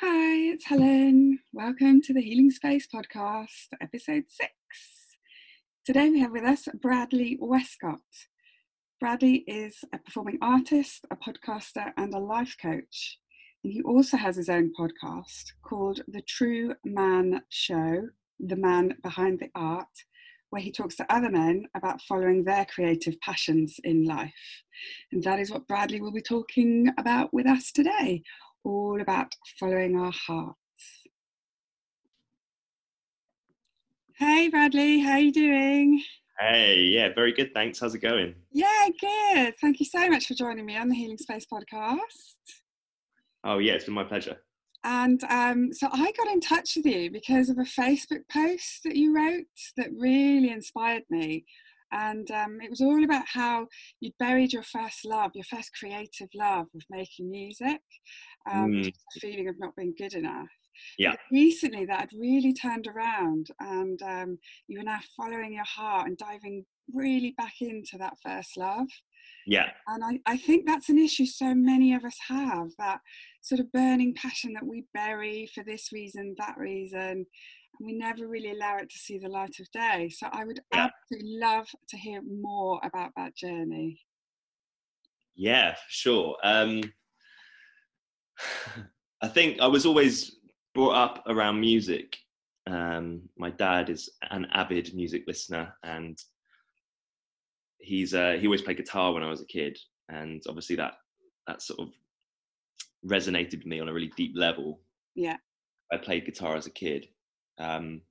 Hi, it's Helen. Welcome to the Healing Space podcast, episode six. Today we have with us Bradley Wescott. Bradley is a performing artist, a podcaster, and a life coach. And he also has his own podcast called The True Man Show, The Man Behind the Art, where he talks to other men about following their creative passions in life. And that is what Bradley will be talking about with us today all about following our hearts. Hey Bradley, how are you doing? Hey, yeah, very good. Thanks. How's it going? Yeah, good. Thank you so much for joining me on the Healing Space podcast. Oh, yeah, it's been my pleasure. And um, so I got in touch with you because of a Facebook post that you wrote that really inspired me. And um, it was all about how you'd buried your first love, your first creative love of making music, um, mm. the feeling of not being good enough. Yeah. But recently, that had really turned around, and um, you were now following your heart and diving really back into that first love. Yeah. And I, I think that's an issue so many of us have that sort of burning passion that we bury for this reason, that reason, and we never really allow it to see the light of day. So I would yeah. absolutely love to hear more about that journey. Yeah, sure. Um, I think I was always brought up around music. Um, my dad is an avid music listener, and he's uh, he always played guitar when I was a kid, and obviously that that sort of resonated with me on a really deep level. Yeah, I played guitar as a kid, um,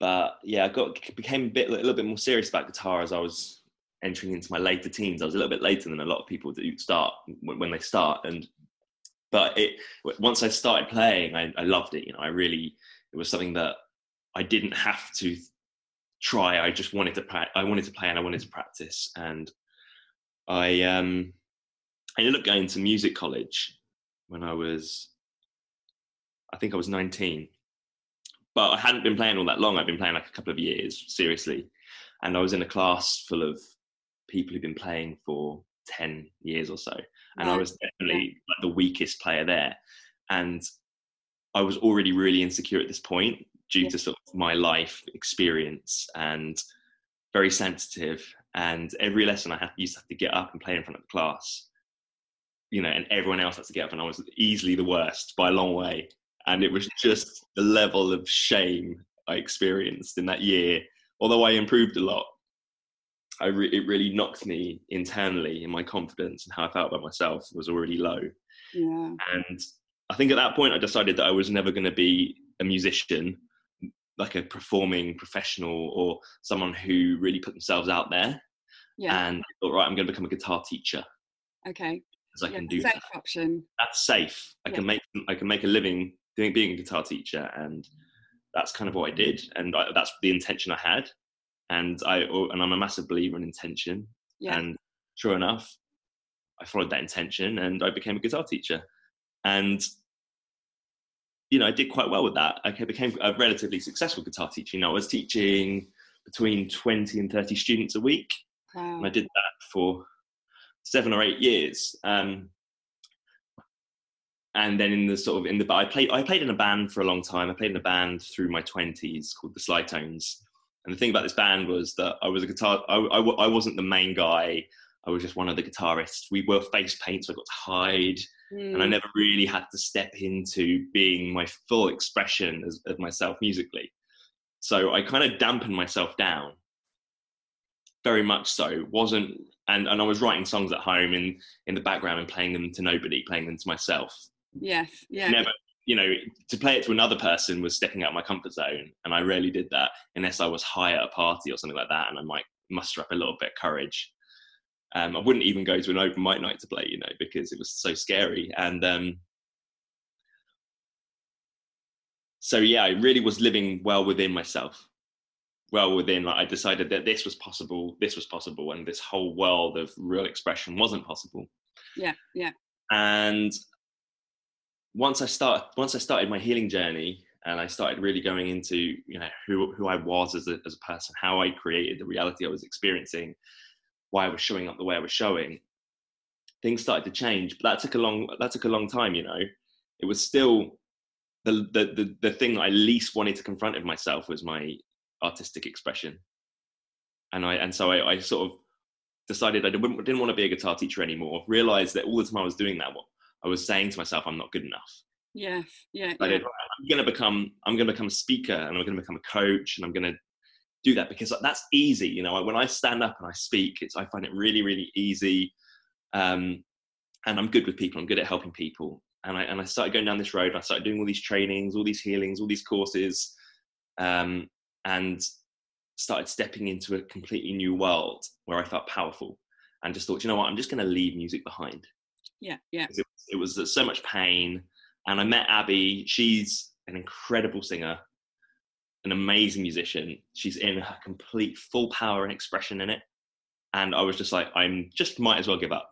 but yeah, I got became a bit a little bit more serious about guitar as I was entering into my later teens. I was a little bit later than a lot of people do start when they start, and but it once I started playing, I, I loved it. You know, I really it was something that I didn't have to try. I just wanted to pra- I wanted to play and I wanted to practice, and I um I ended up going to music college when I was I think I was 19. But I hadn't been playing all that long. I'd been playing like a couple of years, seriously. And I was in a class full of people who'd been playing for 10 years or so. And I was definitely like the weakest player there. And I was already really insecure at this point due yeah. to sort of my life experience and very sensitive. And every lesson I had used to have to get up and play in front of the class, you know, and everyone else had to get up, and I was easily the worst by a long way. And it was just the level of shame I experienced in that year. Although I improved a lot, I re- it really knocked me internally in my confidence and how I felt about myself was already low. Yeah. And I think at that point I decided that I was never going to be a musician, like a performing professional or someone who really put themselves out there. Yeah. And I thought, right, I'm going to become a guitar teacher. Okay. Because I yeah, can do safe that. option. That's safe. I yeah. can make I can make a living doing being a guitar teacher, and that's kind of what I did, and I, that's the intention I had, and I and I'm a massive believer in intention, yeah. and sure enough, I followed that intention, and I became a guitar teacher, and you know I did quite well with that. I became a relatively successful guitar teacher. You know, I was teaching between 20 and 30 students a week, wow. and I did that for seven or eight years. Um, and then in the sort of in the I played I played in a band for a long time. I played in a band through my twenties called the Slytones. And the thing about this band was that I was a guitar. I, I, I wasn't the main guy. I was just one of the guitarists. We were face paint, so I got to hide, mm. and I hmm. never really had to step into being my full expression as, of myself musically. So I kind of dampened myself down, very much so. wasn't and and I was writing songs at home in in the background and playing them to nobody, playing them to myself. Yes, yeah. Never, you know, to play it to another person was stepping out my comfort zone, and I rarely did that unless I was high at a party or something like that, and I might muster up a little bit of courage. Um, I wouldn't even go to an open mic night to play, you know, because it was so scary. And um, so, yeah, I really was living well within myself, well within. Like I decided that this was possible, this was possible, and this whole world of real expression wasn't possible. Yeah, yeah. And once I start once I started my healing journey and I started really going into you know who who I was as a as a person, how I created the reality I was experiencing, why I was showing up the way I was showing, things started to change. But that took a long that took a long time. You know, it was still the the the, the thing I least wanted to confront of myself was my artistic expression, and I and so I, I sort of decided I didn't, didn't want to be a guitar teacher anymore. Realized that all the time I was doing that, I was saying to myself, I'm not good enough. Yes, yeah. I yeah. did. I'm going to become. I'm going to become a speaker, and I'm going to become a coach, and I'm going to do that because that's easy. You know, when I stand up and I speak, it's I find it really, really easy, um, and I'm good with people. I'm good at helping people, and I and I started going down this road. I started doing all these trainings, all these healings, all these courses, um, and started stepping into a completely new world where I felt powerful, and just thought, you know what, I'm just going to leave music behind. Yeah, yeah. It, it was uh, so much pain and I met Abby. She's an incredible singer, an amazing musician. She's in her complete full power and expression in it. And I was just like, I'm just might as well give up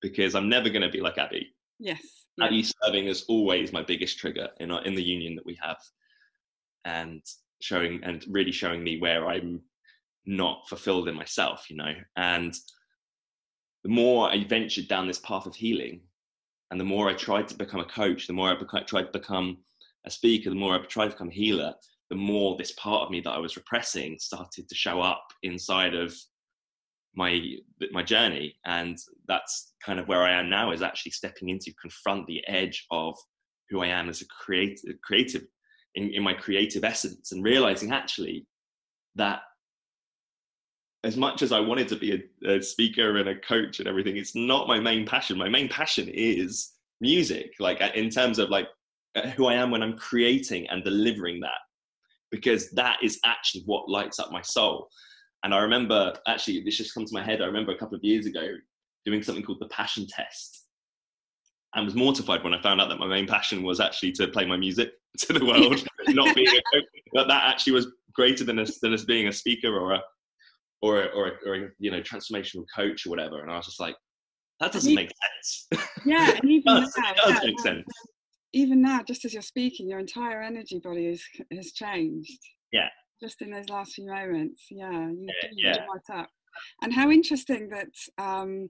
because I'm never going to be like Abby. Yes. Abby serving is always my biggest trigger in our, in the union that we have, and showing and really showing me where I'm not fulfilled in myself, you know. And the more I ventured down this path of healing, and the more I tried to become a coach, the more I beca- tried to become a speaker, the more I tried to become a healer, the more this part of me that I was repressing started to show up inside of my my journey. And that's kind of where I am now is actually stepping into confront the edge of who I am as a creative creative in, in my creative essence and realizing actually that as much as I wanted to be a, a, speaker and a coach and everything, it's not my main passion. My main passion is music, like in terms of like uh, who I am when I'm creating and delivering that, because that is actually what lights up my soul. And I remember actually, this just comes to my head. I remember a couple of years ago doing something called the passion test. and was mortified when I found out that my main passion was actually to play my music to the world, not being a coach. But that actually was greater than us than us being a speaker or a or or or a, you know transformational coach or whatever. And I was just like, that doesn't make sense. Yeah, and even does, now, does yeah, make sense. Even now, just as you're speaking, your entire energy body has has changed. Yeah. Just in those last few moments, yeah, you, Yeah, you yeah. up. And how interesting that um,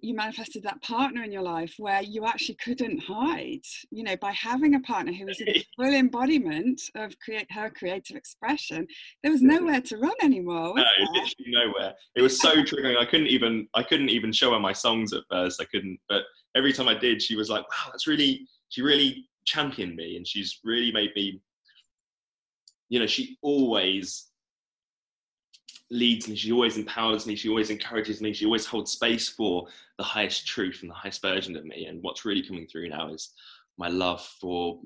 you manifested that partner in your life where you actually couldn't hide you know by having a partner who was a full embodiment of create her creative expression there was nowhere to run anymore No, there? literally nowhere. It was so triggering. I couldn't even I couldn't even show her my songs at first. I couldn't. But every time I did, she was like, "Wow, that's really." She really championed me, and she's really made me. You know, she always leads me. She always empowers me. She always encourages me. She always holds space for the highest truth and the highest version of me. And what's really coming through now is my love for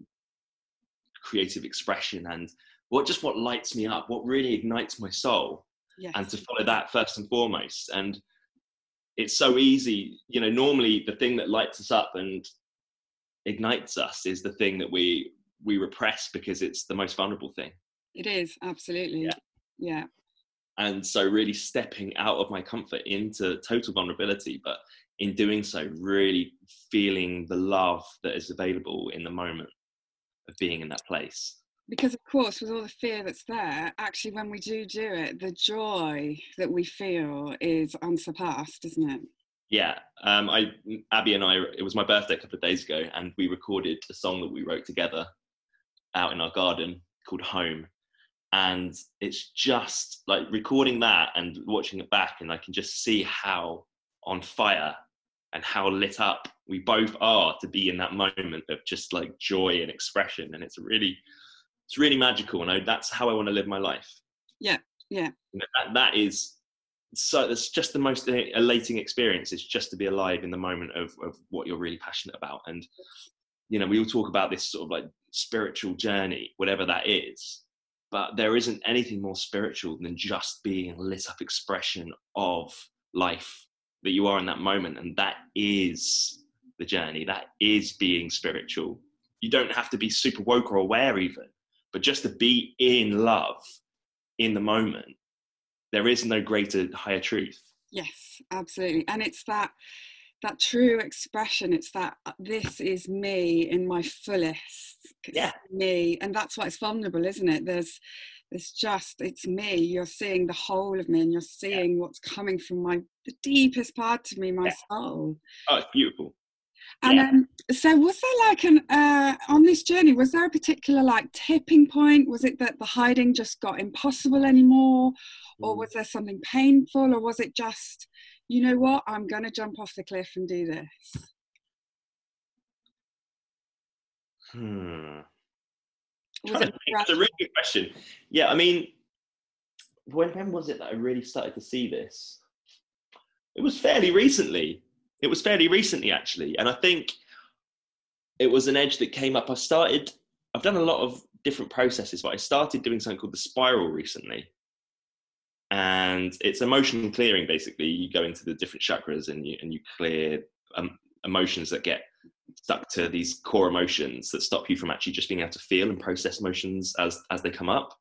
creative expression and what just what lights me up, what really ignites my soul yes. and to follow that first and foremost. And it's so easy, you know, normally the thing that lights us up and ignites us is the thing that we we repress because it's the most vulnerable thing. it is absolutely Yeah. yeah And so really stepping out of my comfort into total vulnerability, but in doing so, really feeling the love that is available in the moment of being in that place. because of course with all the fear that's there actually when we do do it the joy that we feel is unsurpassed isn't it Yeah, um, I Abby and I. It was my birthday a couple of days ago, and we recorded a song that we wrote together out in our garden called "Home," and it's just like recording that and watching it back, and I can just see how on fire and how lit up we both are to be in that moment of just like joy and expression, and it's really, it's really magical, and I, that's how I want to live my life. yeah yeah You know, that, that is so it's just the most elating experience is just to be alive in the moment of, of what you're really passionate about and you know we all talk about this sort of like spiritual journey whatever that is but there isn't anything more spiritual than just being a lit up expression of life that you are in that moment and that is the journey that is being spiritual you don't have to be super woke or aware even but just to be in love in the moment there is no greater higher truth Yes, absolutely. And it's that that true expression. It's that uh, this is me in my fullest. It's Yeah. me, and that's why it's vulnerable, isn't it? There's it's just it's me you're seeing the whole of me and you're seeing yeah. what's coming from my the deepest part of me my yeah. soul oh it's beautiful and yeah. um, so was there like an uh, on this journey was there a particular like tipping point was it that the hiding just got impossible anymore or mm. was there something painful or was it just you know what i'm going to jump off the cliff and do this hmm that's a really good question. Yeah, I mean, when, when was it that I really started to see this? It was fairly recently. It was fairly recently, actually. And I think it was an edge that came up. I started, I've done a lot of different processes, but I started doing something called the spiral recently. And it's emotion clearing, basically. You go into the different chakras and you, and you clear um, emotions that get stuck to these core emotions that stop you from actually just being able to feel and process emotions as as they come up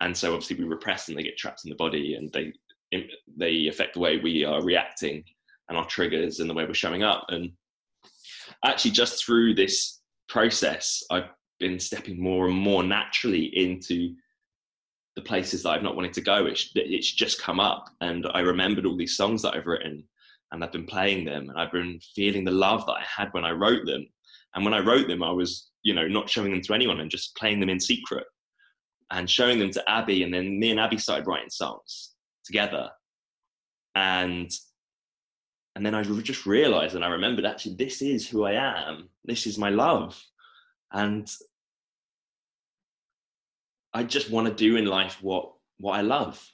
and so obviously we repress and they get trapped in the body and they they affect the way we are reacting and our triggers and the way we're showing up and actually just through this process i've been stepping more and more naturally into the places that i've not wanted to go it's, it's just come up and i remembered all these songs that i've written and I've been playing them and I've been feeling the love that I had when I wrote them. And when I wrote them, I was, you know, not showing them to anyone and just playing them in secret and showing them to Abby. And then me and Abby started writing songs together. And and then I just realized and I remembered actually this is who I am. This is my love. And I just want to do in life what what I love.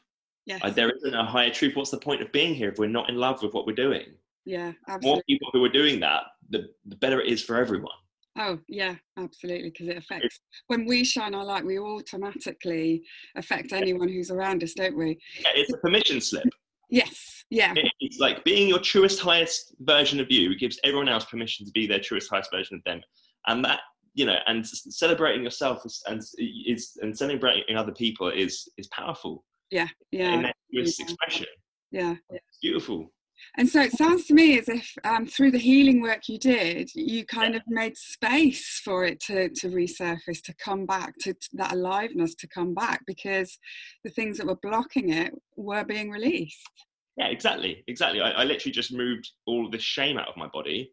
Yes. Uh, there isn't a higher truth. What's the point of being here if we're not in love with what we're doing? Yeah, absolutely. More people who are doing that, the, the better it is for everyone. Oh, yeah, absolutely, because it affects. When we shine our light, we automatically affect anyone who's around us, don't we? Yeah, it's a permission slip. Yes, yeah. It's like being your truest, highest version of you gives everyone else permission to be their truest, highest version of them. And that, you know, and celebrating yourself and is and celebrating other people is is powerful yeah yeah in yeah. expression yeah it's beautiful and so it sounds to me as if um, through the healing work you did, you kind yeah. of made space for it to, to resurface, to come back, to, to, that aliveness to come back, because the things that were blocking it were being released. Yeah, exactly, exactly. I, I literally just moved all of this shame out of my body.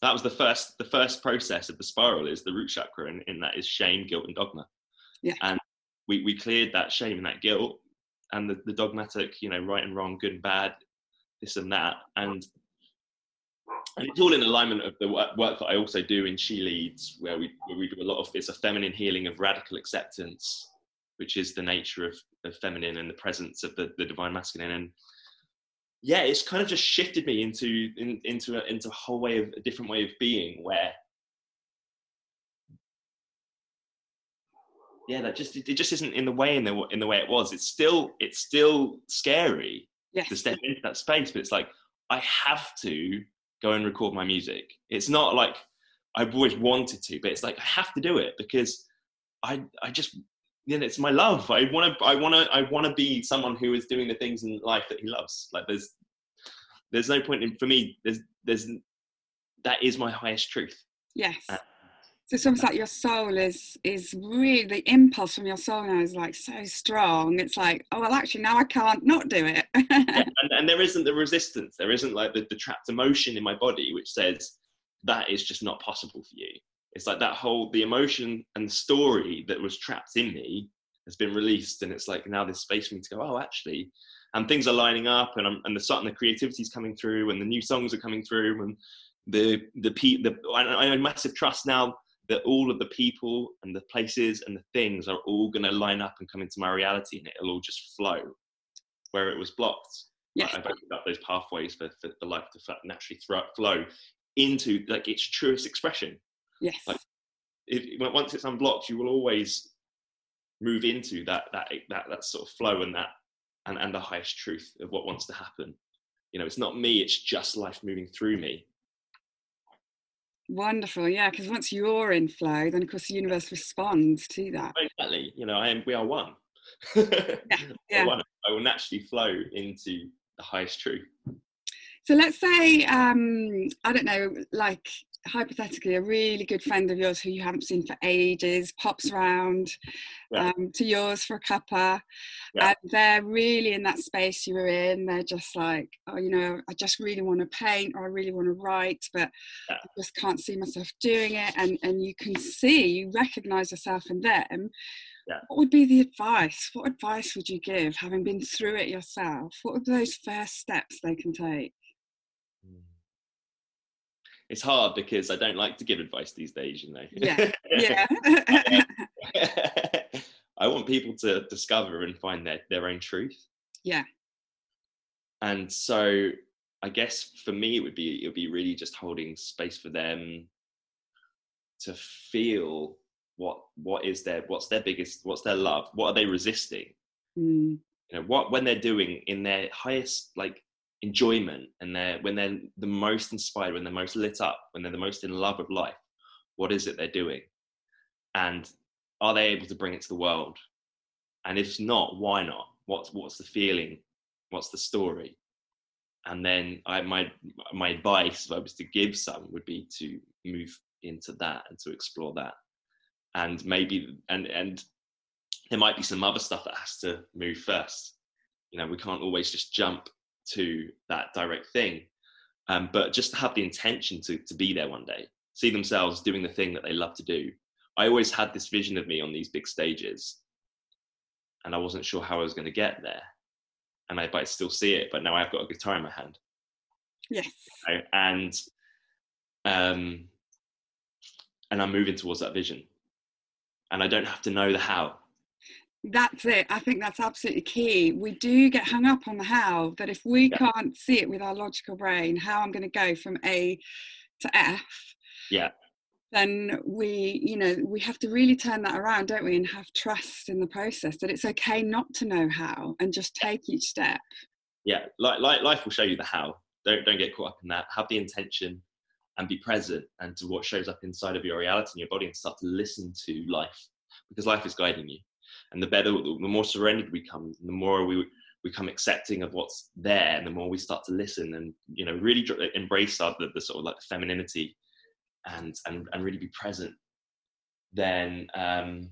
That was the first, the first process of the spiral is the root chakra, and in that is shame, guilt, and dogma. Yeah. And we, we cleared that shame and that guilt and the, the dogmatic, you know, right and wrong, good and bad, this and that. And and it's all in alignment of the work, work that I also do in She Leads, where we where we do a lot of it's a feminine healing of radical acceptance, which is the nature of, of feminine and the presence of the, the divine masculine. And yeah, it's kind of just shifted me into in, into a, into a whole way of a different way of being, where yeah, that just it just isn't in the way in the in the way it was. It's still it's still scary yes. to step into that space, but it's like I have to go and record my music. It's not like I've always wanted to, but it's like I have to do it because I I just know it's my love. I want to I want to I want to be someone who is doing the things in life that he loves. Like there's there's no point in for me. There's there's that is my highest truth. Yes. Uh, so it's almost like your soul is is really the impulse from your soul now is like so strong. It's like, oh well, actually now I can't not do it. yeah, and, and, there isn't the resistance. There isn't like the, the trapped emotion in my body which says that is just not possible for you. It's like that whole the emotion and the story that was trapped in me has been released, and it's like now there's space for me to go. Oh, actually, and things are lining up, and I'm, and the sudden the creativity is coming through, and the new songs are coming through, and the the the, the I, I massive trust now that all of the people and the places and the things are all going to line up and come into my reality and it'll all just flow where it was blocked. Yeah. I've opened up those pathways for, for the life to naturally flow into like its truest expression. Yes. Like, if, once it's unblocked, you will always move into that, that, that, that sort of flow and that, and, and the highest truth of what wants to happen. You know, it's not me, it's just life moving through me. Wonderful, yeah, because once you're in flow, then of course the universe responds to that. Exactly, you know, I am, we are one. yeah, yeah. One. I will naturally flow into the highest truth. So let's say, um, I don't know, like hypothetically a really good friend of yours who you haven't seen for ages pops round yeah. um, to yours for a cuppa yeah. and they're really in that space you were in. They're just like oh you know i just really want to paint or i really want to write but yeah. i just can't see myself doing it. And and you can see you recognize yourself in them. What would be the advice? What advice would you give having been through it yourself? What are those first steps they can take it's hard because I don't like to give advice these days, you know. Yeah. Yeah. I want people to discover and find their, their own truth. Yeah. And so I guess for me it would be it would be really just holding space for them to feel what what is their what's their biggest what's their love what are they resisting mm. you know what when they're doing in their highest like enjoyment and they're when they're the most inspired when they're most lit up when they're the most in love with life what is it they're doing? And are they able to bring it to the world? And if not why not? What's what's the feeling? What's the story? And then I, my my advice if I was to give some would be to move into that and to explore that. And maybe and and there might be some other stuff that has to move first. You know we can't always just jump to that direct thing. Um, but just to have the intention to, to be there one day, see themselves doing the thing that they love to do. I always had this vision of me on these big stages, and I wasn't sure how I was going to get there. And I, but I still see it, but now I've got a guitar in my hand. Yes. And um, and I'm moving towards that vision, and I don't have to know the how that's it. I think that's absolutely key. We do get hung up on the how that if we yeah. can't see it with our logical brain how i'm going to go from a to f yeah. then we you know we have to really turn that around don't we and have trust in the process that it's okay not to know how and just take each step. Yeah like, like life will show you the how. Don't don't get caught up in that. Have the intention and be present and to what shows up inside of your reality and your body and start to listen to life because life is guiding you and the better the more surrendered we come the more we become accepting of what's there and the more we start to listen and you know really embrace our, the, the sort of like femininity and and, and really be present then um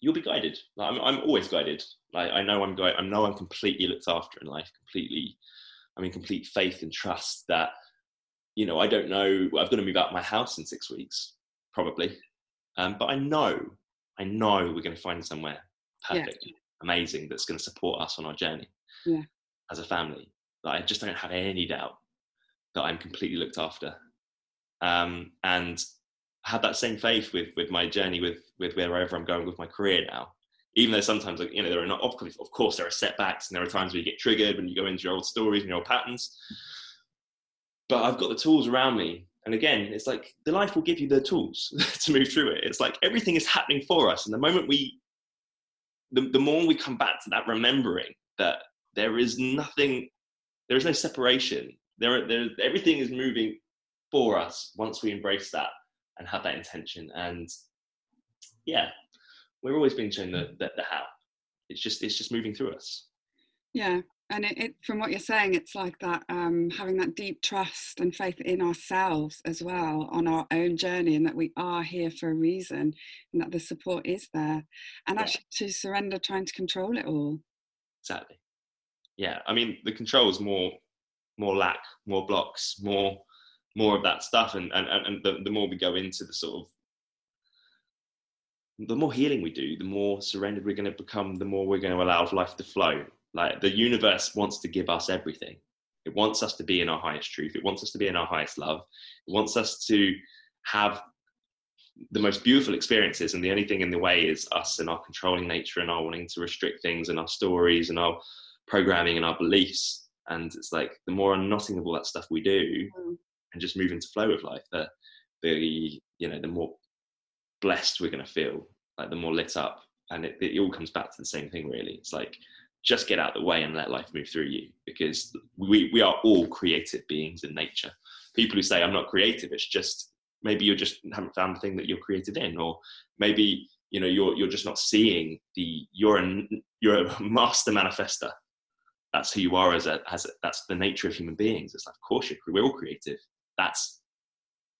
you'll be guided. Like, I'm, I'm always guided. Like i know i'm going i know i'm completely looked after in life completely i'm in complete faith and trust that you know i don't know i've got to move out of my house in six weeks probably. Um, but i know I know we're going to find somewhere perfect, yeah. amazing that's going to support us on our journey yeah. as a family. Like, I just don't have any doubt that I'm completely looked after. Um, and I have that same faith with with my journey with with wherever I'm going with my career now. Even though sometimes, you know, there are not of course there are setbacks and there are times where you get triggered when you go into your old stories and your old patterns. But I've got the tools around me and again, it's like the life will give you the tools to move through it. It's like everything is happening for us. And the moment we, the, the more we come back to that remembering that there is nothing, there is no separation. There, there, everything is moving for us once we embrace that and have that intention. And yeah, we're always being shown the, the, the how. It's just, it's just moving through us. Yeah, and it, it, from what you're saying it's like that um, having that deep trust and faith in ourselves as well on our own journey and that we are here for a reason and that the support is there and yeah. actually to surrender trying to control it all. Exactly. Yeah i mean the control is more more lack more blocks more more of that stuff and and, and the, the more we go into the sort of the more healing we do the more surrendered we're going to become the more we're going to allow life to flow like the universe wants to give us everything. It wants us to be in our highest truth. It wants us to be in our highest love. It wants us to have the most beautiful experiences. And the only thing in the way is us and our controlling nature and our wanting to restrict things and our stories and our programming and our beliefs. And it's like the more unknotting of all that stuff we do mm. and just move into flow of life, the, the, you know, the more blessed we're going to feel, like the more lit up. And it, it all comes back to the same thing, really. It's like just get out the way and let life move through you because we, we are all creative beings in nature. People who say, I'm not creative, it's just maybe you just haven't found the thing that you're creative in, or maybe you know you're you're just not seeing the you're a you're a master manifester. That's who you are as a as a, that's the nature of human beings. It's like, of course, you're, we're all creative. That's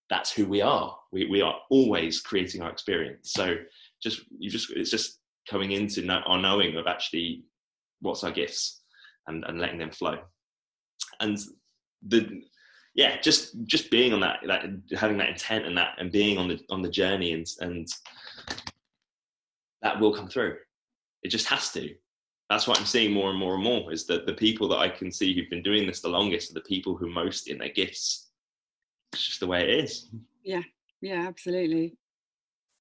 that's who we are. We, we are always creating our experience. So just you just it's just coming into our knowing of actually what's our gifts and, and letting them flow. And the yeah, just just being on that that having that intent and that and being on the on the journey and and that will come through. It just has to. That's what I'm seeing more and more and more is that the people that I can see who've been doing this the longest are the people who most in their gifts. It's just the way it is. Yeah, yeah, absolutely.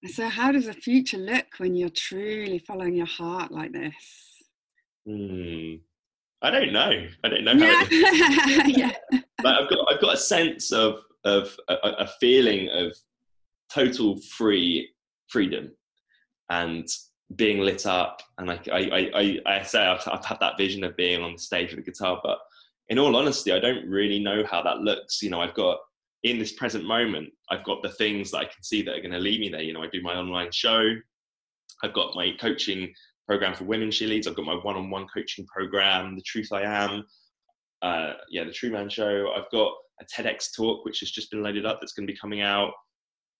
So, how does the future look when you're truly following your heart like this? Hmm. I don't know. I don't know. Yeah. yeah. But I've got I've got a sense of of a, a feeling of total free freedom and being lit up. And like I I I, I say I've, I've had that vision of being on the stage with a guitar, but in all honesty, I don't really know how that looks. You know, I've got in this present moment, I've got the things that I can see that are going to lead me there. You know, I do my online show, I've got my coaching program for women cheerleaders, I've got my one-on-one coaching program, The Truth I Am, uh, yeah, the True Man Show. I've got a TEDx talk which has just been loaded up that's going to be coming out,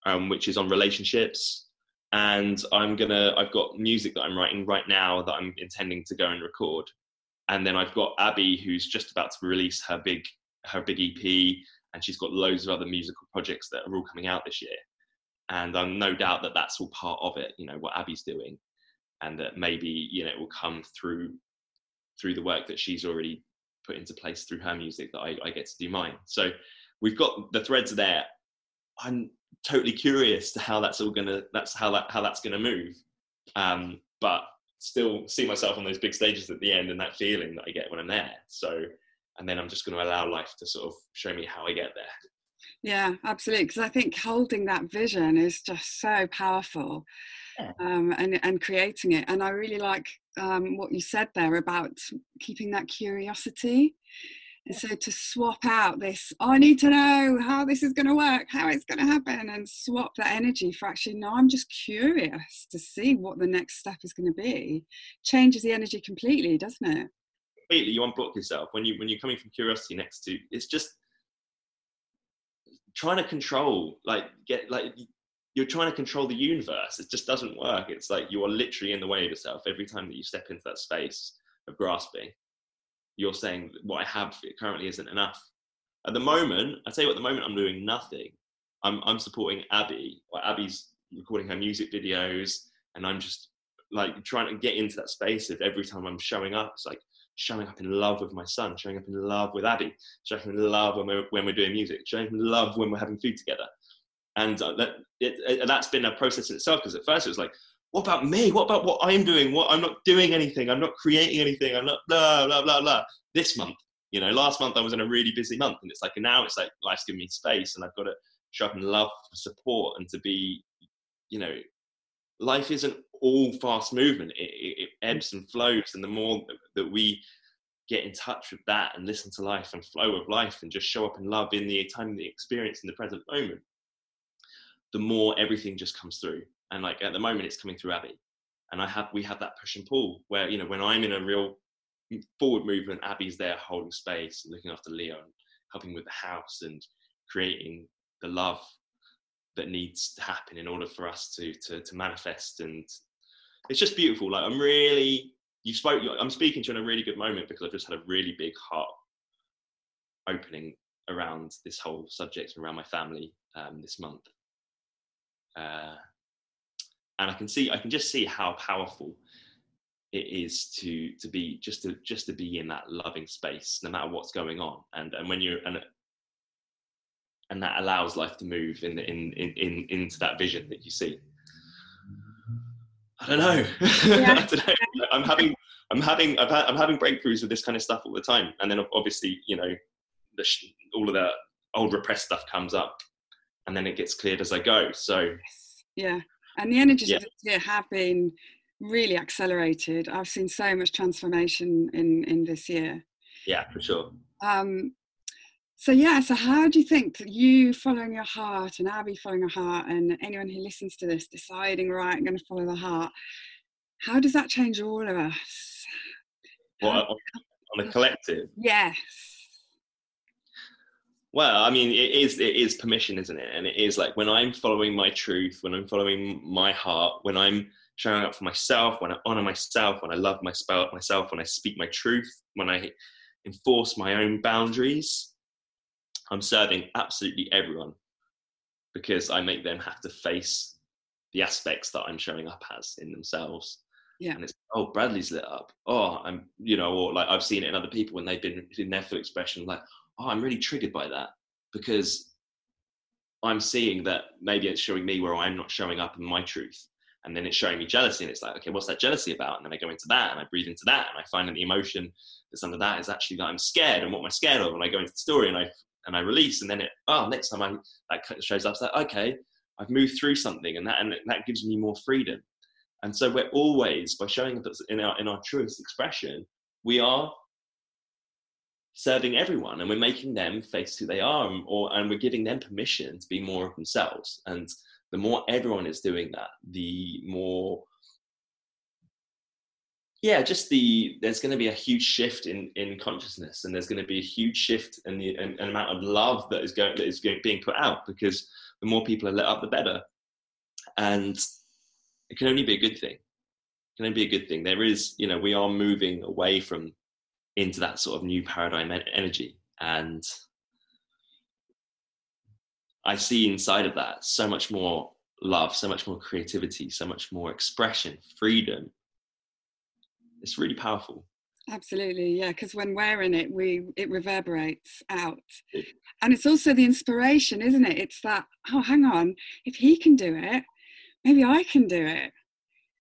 um, which is on relationships. And I'm gonna, I've got music that I'm writing right now that I'm intending to go and record. And then I've got Abby, who's just about to release her big, her big EP and she's got loads of other musical projects that are all coming out this year. And I'm no doubt that that's all part of it, you know, what Abby's doing, and that maybe you know it will come through through the work that she's already put into place through her music that I, I get to do mine. So we've got the threads there. I'm totally curious to how that's all gonna that's how that how that's gonna move. Um, but still see myself on those big stages at the end and that feeling that I get when I'm there. So and then I'm just going to allow life to sort of show me how I get there. Yeah, absolutely. Because I think holding that vision is just so powerful, yeah. um, and and creating it. And I really like um, what you said there about keeping that curiosity. And so to swap out this, oh, I need to know how this is going to work, how it's going to happen, and swap that energy for actually, no, I'm just curious to see what the next step is going to be, changes the energy completely, doesn't it? completely you unblock yourself when you when you're coming from curiosity next to it's just trying to control like get like you're trying to control the universe. It just doesn't work. It's like you are literally in the way of yourself. Every time that you step into that space of grasping you're saying what i have currently isn't enough. At the moment i tell you what at the moment i'm doing nothing. I'm i'm supporting abby. Abby's recording her music videos and i'm just like trying to get into that space of every time i'm showing up it's like showing up in love with my son, showing up in love with Abby, showing up in love when we're, when we're doing music, showing up in love when we're having food together. And uh, that, it, it, that's been a process in itself because at first it was like, what about me? What about what I'm doing? What I'm not doing anything. I'm not creating anything. I'm not blah blah blah blah. This month, you know, last month I was in a really busy month, and it's like now it's like life's giving me space, and I've got to show up in love for support and to be, you know, life isn't all fast movement. It, it, it, ebbs and flows, and the more that we get in touch with that and listen to life and flow of life and just show up in love in the time, the experience in the present moment, the more everything just comes through. And like at the moment, it's coming through Abby, and I have we have that push and pull where you know when I'm in a real forward movement, Abby's there holding space looking after Leo and helping with the house and creating the love that needs to happen in order for us to to, to manifest. And it's just beautiful. Like i'm really you spoke i'm speaking to you in a really good moment because i've just had a really big heart opening around this whole subject and around my family um, this month uh, and i can see i can just see how powerful it is to to be just to just to be in that loving space no matter what's going on and and when you're and and that allows life to move in, in, in, in into that vision that you see. I don't know. Yeah. I don't know. I'm having, I'm having, I've had, I'm having breakthroughs with this kind of stuff all the time, and then obviously, you know, the, all of the old repressed stuff comes up, and then it gets cleared as I go. So, yeah, and the energies yeah. of this year have been really accelerated. I've seen so much transformation in in this year. Yeah, for sure. Um, so yeah so how do you think that you following your heart and abby following your heart and anyone who listens to this deciding right i'm going to follow the heart how does that change all of us what, on, on the collective yes Well, I mean, it is it is permission, isn't it? And it is like when I'm following my truth, when I'm following my heart, when I'm showing up for myself, when I honor myself, when I love my myself, when I speak my truth, when I enforce my own boundaries, I'm serving absolutely everyone because I make them have to face the aspects that I'm showing up as in themselves. Yeah. And it's oh Bradley's lit up. Oh, I'm you know, or like I've seen it in other people when they've been in their full expression, like oh, I'm really triggered by that because I'm seeing that maybe it's showing me where I'm not showing up in my truth. And then it's showing me jealousy, and it's like, okay, what's that jealousy about? And then I go into that, and I breathe into that, and I find that the emotion that's under that is actually that I'm scared, and what am I scared of? And I go into the story, and I and I release, and then it, oh, next time I that shows up, it's like, okay, I've moved through something, and that and that gives me more freedom. And so we're always by showing up in our in our truest expression, we are serving everyone and we're making them face who they are and, or, and we're giving them permission to be more of themselves. And the more everyone is doing that the more yeah just the there's going to be a huge shift in in consciousness and there's going to be a huge shift in the in, in amount of love that is going that is going, being put out because the more people are lit up the better. And it can only be a good thing. It can only be a good thing. There is you know we are moving away from into that sort of new paradigm energy. And I see inside of that so much more love, so much more creativity, so much more expression, freedom. It's really powerful. Absolutely, yeah. Because when we're in it, we it reverberates out, and it's also the inspiration, isn't it? It's that oh, hang on, if he can do it, maybe I can do it.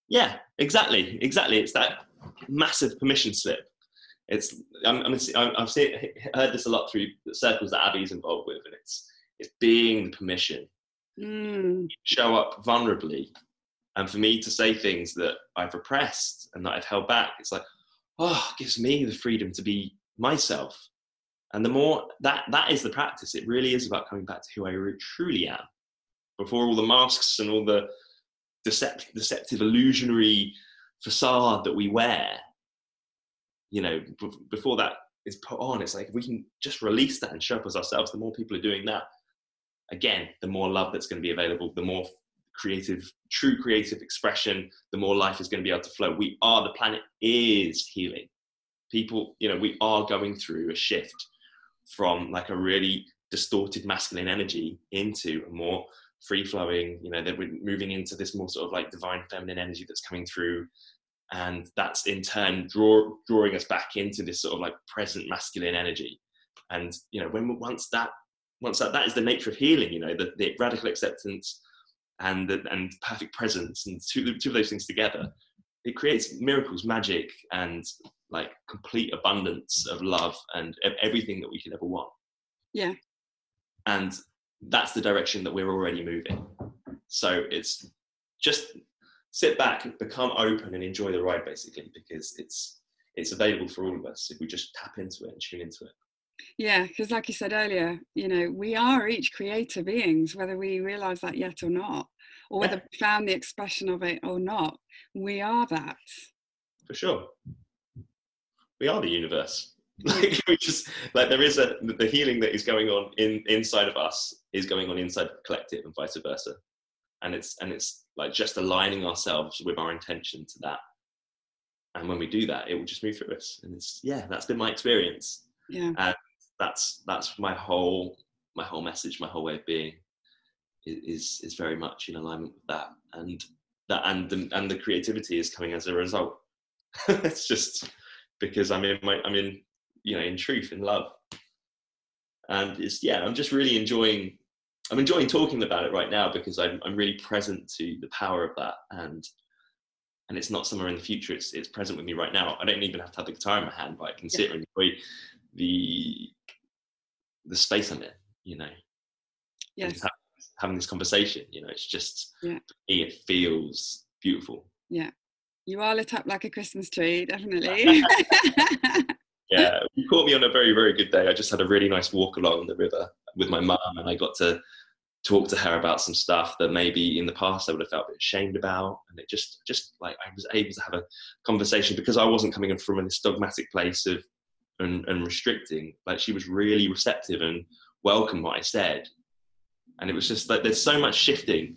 Yeah, exactly, exactly. It's that massive permission slip it's I'm, I'm, I've seen, heard this a lot through the circles that Abby's involved with, and it's it's being the permission, mm. show up vulnerably, and for me to say things that I've repressed and that I've held back, it's like oh, it gives me the freedom to be myself. And the more that that is the practice, it really is about coming back to who I truly am, before all the masks and all the deceptive, deceptive illusionary facade that we wear you know, b- before that is put on, it's like we can just release that and show up as ourselves, the more people are doing that, again, the more love that's going to be available, the more creative, true creative expression, the more life is going to be able to flow. We are, the planet is healing. People, you know, we are going through a shift from like a really distorted masculine energy into a more free flowing, you know, that we're moving into this more sort of like divine feminine energy that's coming through and that's in turn draw, drawing us back into this sort of like present masculine energy. And you know when once that once that that is the nature of healing you know the, the radical acceptance and the, and perfect presence and two, two of those things together it creates miracles magic and like complete abundance of love and everything that we could ever want. Yeah. And that's the direction that we're already moving. So it's just sit back, become open, and enjoy the ride, basically, because it's it's available for all of us if we just tap into it and tune into it. Yeah, because like you said earlier, you know, we are each creator beings, whether we realize that yet or not, or whether yeah. we found the expression of it or not. We are that. For sure. We are the universe. like we just like there is a the healing that is going on in inside of us is going on inside the collective and vice versa and it's and it's like just aligning ourselves with our intention to that. And when we do that it will just move through us. And it's yeah that's been my experience. Yeah. And that's that's my whole my whole message my whole way of being is is very much in alignment with that. And that and the, and the creativity is coming as a result. It's just because i'm in my i'm in you know in truth in love. And it's yeah i'm just really enjoying I'm enjoying talking about it right now because I'm I'm really present to the power of that and and it's not somewhere in the future. It's it's present with me right now. I don't even have to have the guitar in my hand, but I can sit and enjoy the the space I'm in. You know, yes, have, having this conversation. You know, it's just yeah, it feels beautiful. Yeah, you are lit up like a Christmas tree, definitely. yeah, you caught me on a very very good day. I just had a really nice walk along the river with my mum, and I got to talk to her about some stuff that maybe in the past I would have felt a bit ashamed about, and it just just like I was able to have a conversation because I wasn't coming in from this dogmatic place of and, and restricting. Like she was really receptive and welcome what I said. And it was just like there's so much shifting.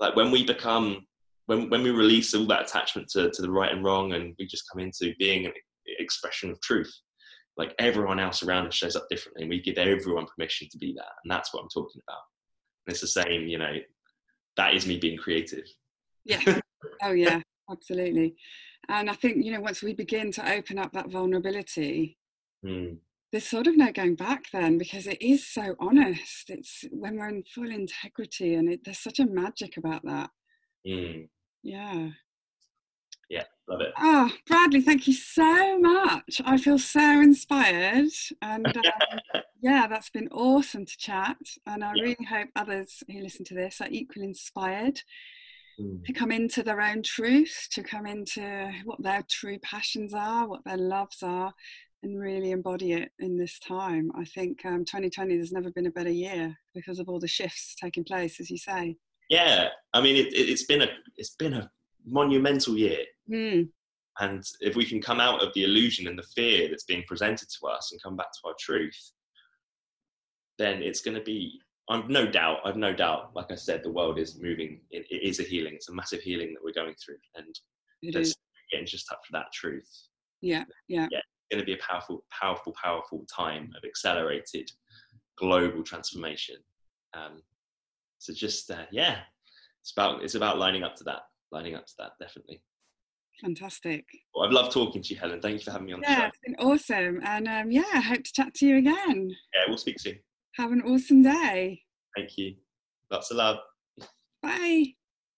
Like when we become when when we release all that attachment to, to the right and wrong and we just come into being expression of truth, like everyone else around us shows up differently and we give everyone permission to be that. And that's what I'm talking about. And it's the same, you know, that is me being creative. Yeah. oh yeah, absolutely. And I think, you know, once we begin to open up that vulnerability, mm. there's sort of no going back then because it is so honest. It's when we're in full integrity and it, there's such a magic about that. Mm. Yeah. Love it. Oh, Bradley, thank you so much. I feel so inspired. And um, yeah, that's been awesome to chat. And I yeah. really hope others who listen to this are equally inspired mm. to come into their own truth, to come into what their true passions are, what their loves are, and really embody it in this time. I think um, 2020, there's never been a better year because of all the shifts taking place, as you say. Yeah, I mean, it, it, it's been a it's been a monumental year. Mm. And if we can come out of the illusion and the fear that's being presented to us and come back to our truth, then it's going to be I've no doubt, I've no doubt, like I said, the world is moving. It, it is a healing. It's a massive healing that we're going through. And it is. getting just touch for that truth. Yeah, yeah. Yeah, it's going to be a powerful, powerful, powerful time of accelerated global transformation. Um, so just, uh, yeah, it's about, it's about lining up to that, lining up to that, definitely. Fantastic. Well, I've loved talking to you, Helen. Thank you for having me on yeah, the show. it's been awesome. And um, yeah, I hope to chat to you again. Yeah, we'll speak soon. Have an awesome day. Thank you. Lots of love. Bye.